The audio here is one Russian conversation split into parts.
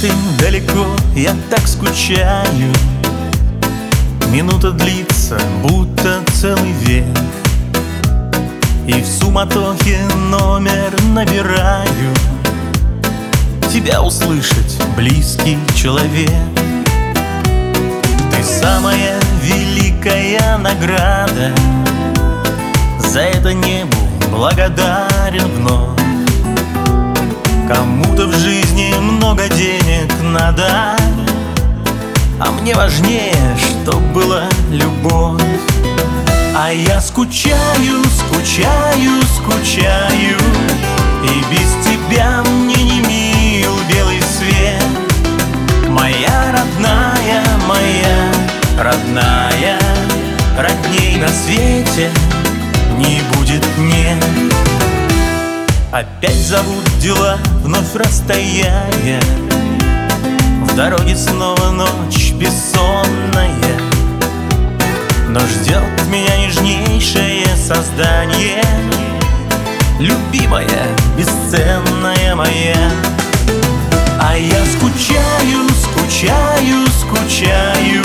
ты далеко, я так скучаю. Минута длится, будто целый век. И в суматохе номер набираю. Тебя услышать, близкий человек. Ты самая великая награда. За это небу благодарен вновь надо. А мне важнее, чтоб была любовь. А я скучаю, скучаю, скучаю. И без тебя мне не мил белый свет. Моя родная, моя родная Родней на свете не будет, нет. Опять зовут дела, вновь расстояние В дороге снова ночь бессонная. Но ждет меня нежнейшее создание Любимая, бесценная моя А я скучаю, скучаю, скучаю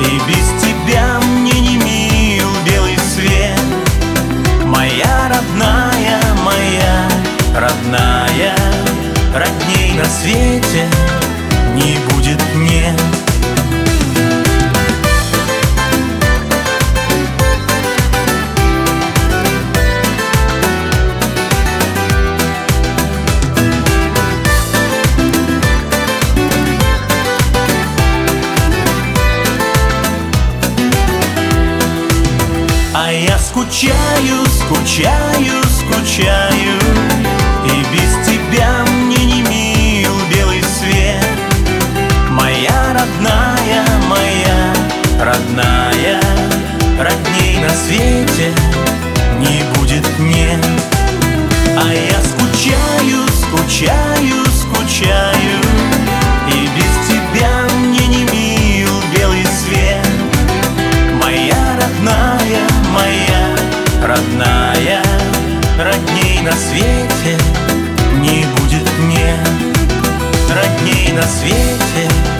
И без тебя мне не мил белый свет. Моя родная, моя родная Родней на свете не будет, нет А я скучаю, скучаю, скучаю свете не будет мне. А я скучаю, скучаю, скучаю И без тебя мне не мил белый свет. Моя родная, моя родная Родней на свете не будет мне. Родней на свете